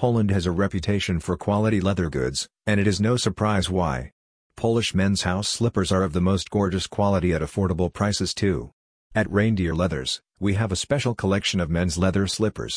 Poland has a reputation for quality leather goods, and it is no surprise why. Polish men's house slippers are of the most gorgeous quality at affordable prices too. At Reindeer Leathers, we have a special collection of men's leather slippers.